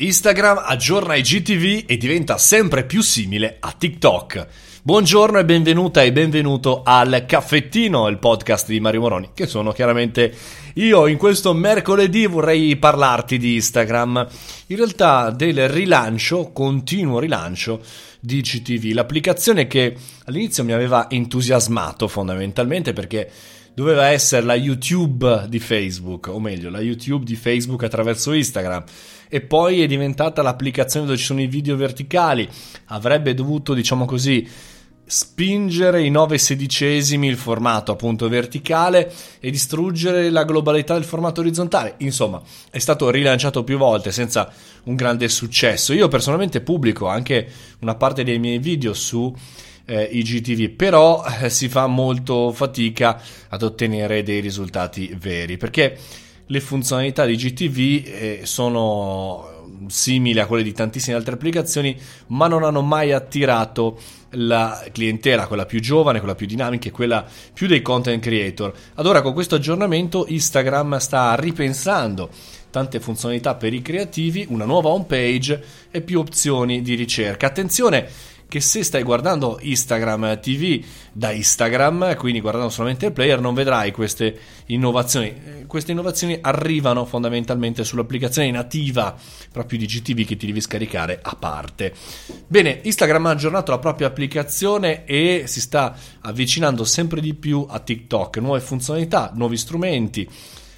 Instagram aggiorna i GTV e diventa sempre più simile a TikTok. Buongiorno e benvenuta e benvenuto al Caffettino, il podcast di Mario Moroni, che sono chiaramente io. In questo mercoledì vorrei parlarti di Instagram, in realtà del rilancio, continuo rilancio di GTV, l'applicazione che all'inizio mi aveva entusiasmato fondamentalmente perché doveva essere la YouTube di Facebook, o meglio, la YouTube di Facebook attraverso Instagram. E poi è diventata l'applicazione dove ci sono i video verticali. Avrebbe dovuto, diciamo così, spingere i 9 sedicesimi il formato appunto verticale e distruggere la globalità del formato orizzontale. Insomma, è stato rilanciato più volte senza un grande successo. Io personalmente pubblico anche una parte dei miei video su eh, IGTV, però eh, si fa molto fatica ad ottenere dei risultati veri perché le funzionalità di IGTV eh, sono simili a quelle di tantissime altre applicazioni, ma non hanno mai attirato la clientela, quella più giovane, quella più dinamica e quella più dei content creator. Ad ora con questo aggiornamento Instagram sta ripensando tante funzionalità per i creativi, una nuova home page e più opzioni di ricerca. Attenzione che se stai guardando Instagram TV da Instagram, quindi guardando solamente il player, non vedrai queste innovazioni. Eh, queste innovazioni arrivano fondamentalmente sull'applicazione nativa proprio di GTV che ti devi scaricare a parte. Bene, Instagram ha aggiornato la propria applicazione e si sta avvicinando sempre di più a TikTok, nuove funzionalità, nuovi strumenti.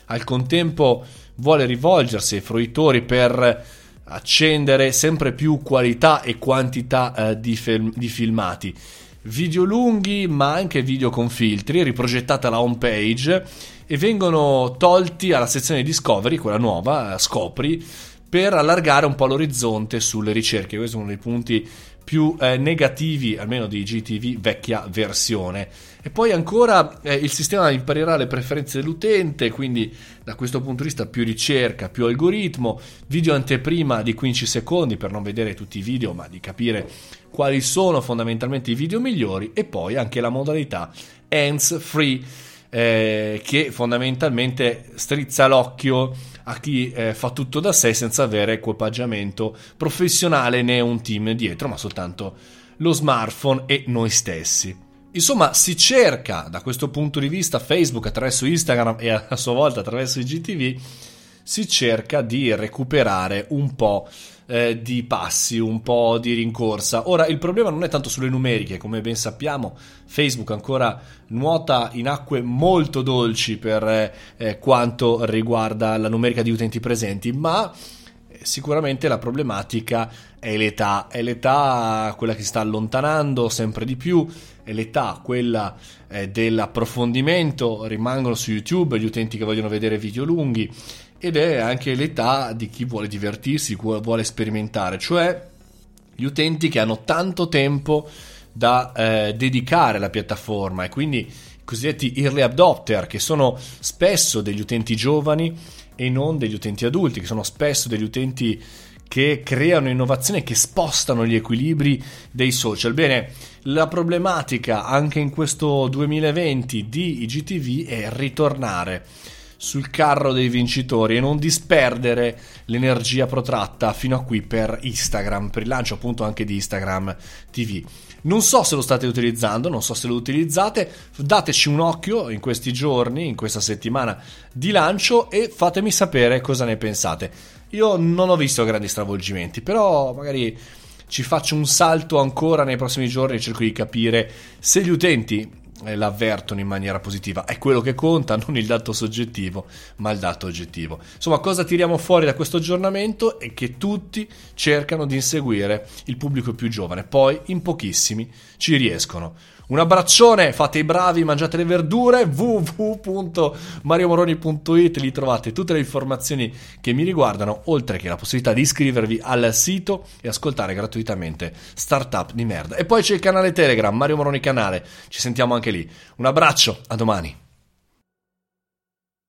Al contempo vuole rivolgersi ai fruitori per accendere sempre più qualità e quantità eh, di, film, di filmati. Video lunghi, ma anche video con filtri, riprogettata la home page e vengono tolti alla sezione Discovery, quella nuova, scopri, per allargare un po' l'orizzonte sulle ricerche. Questo è uno dei punti più eh, negativi, almeno di GTV vecchia versione. E poi ancora eh, il sistema imparerà le preferenze dell'utente, quindi da questo punto di vista più ricerca, più algoritmo, video anteprima di 15 secondi per non vedere tutti i video, ma di capire quali sono fondamentalmente i video migliori e poi anche la modalità hands free eh, che fondamentalmente strizza l'occhio a chi eh, fa tutto da sé senza avere equipaggiamento professionale né un team dietro, ma soltanto lo smartphone e noi stessi. Insomma, si cerca da questo punto di vista Facebook attraverso Instagram e a sua volta attraverso i GTV, si cerca di recuperare un po' eh, di passi, un po' di rincorsa. Ora, il problema non è tanto sulle numeriche, come ben sappiamo, Facebook ancora nuota in acque molto dolci per eh, quanto riguarda la numerica di utenti presenti, ma sicuramente la problematica è l'età, è l'età quella che si sta allontanando sempre di più, è l'età quella eh, dell'approfondimento, rimangono su YouTube gli utenti che vogliono vedere video lunghi ed è anche l'età di chi vuole divertirsi, vuole sperimentare, cioè gli utenti che hanno tanto tempo da eh, dedicare alla piattaforma e quindi i cosiddetti early adopter che sono spesso degli utenti giovani e non degli utenti adulti, che sono spesso degli utenti che creano innovazione, che spostano gli equilibri dei social. Bene, la problematica anche in questo 2020 di IGTV è ritornare sul carro dei vincitori e non disperdere l'energia protratta fino a qui per Instagram, per il lancio appunto anche di Instagram TV. Non so se lo state utilizzando, non so se lo utilizzate, dateci un occhio in questi giorni, in questa settimana di lancio e fatemi sapere cosa ne pensate. Io non ho visto grandi stravolgimenti, però magari ci faccio un salto ancora nei prossimi giorni e cerco di capire se gli utenti l'avvertono in maniera positiva. È quello che conta, non il dato soggettivo, ma il dato oggettivo. Insomma, cosa tiriamo fuori da questo aggiornamento è che tutti cercano di inseguire il pubblico più giovane, poi in pochissimi ci riescono. Un abbraccione, fate i bravi, mangiate le verdure, www.mariomoroni.it, lì trovate tutte le informazioni che mi riguardano, oltre che la possibilità di iscrivervi al sito e ascoltare gratuitamente Startup di merda. E poi c'è il canale Telegram, Mario Moroni Canale, ci sentiamo anche lì. Un abbraccio, a domani.